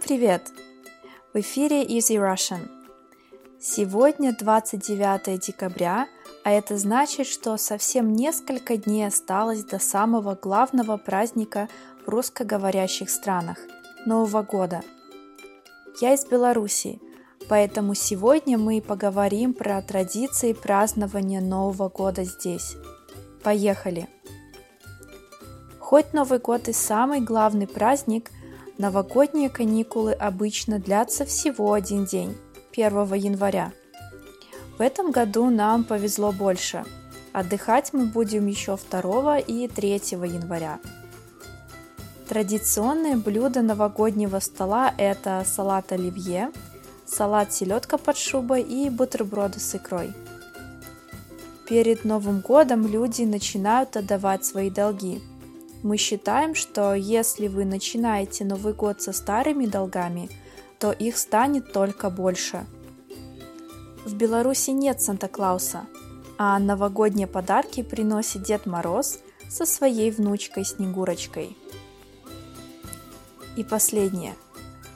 привет! В эфире Easy Russian. Сегодня 29 декабря, а это значит, что совсем несколько дней осталось до самого главного праздника в русскоговорящих странах – Нового года. Я из Беларуси, поэтому сегодня мы поговорим про традиции празднования Нового года здесь. Поехали! Хоть Новый год и самый главный праздник – Новогодние каникулы обычно длятся всего один день, 1 января. В этом году нам повезло больше. Отдыхать мы будем еще 2 и 3 января. Традиционные блюда новогоднего стола – это салат оливье, салат селедка под шубой и бутерброды с икрой. Перед Новым годом люди начинают отдавать свои долги – мы считаем, что если вы начинаете Новый год со старыми долгами, то их станет только больше. В Беларуси нет Санта-Клауса, а новогодние подарки приносит Дед Мороз со своей внучкой Снегурочкой. И последнее.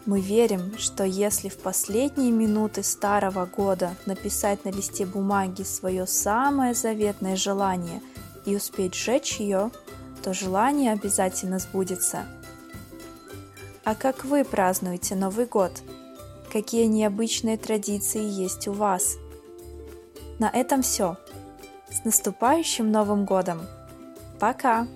Мы верим, что если в последние минуты старого года написать на листе бумаги свое самое заветное желание и успеть сжечь ее – то желание обязательно сбудется. А как вы празднуете Новый год? Какие необычные традиции есть у вас? На этом все. С наступающим Новым годом! Пока!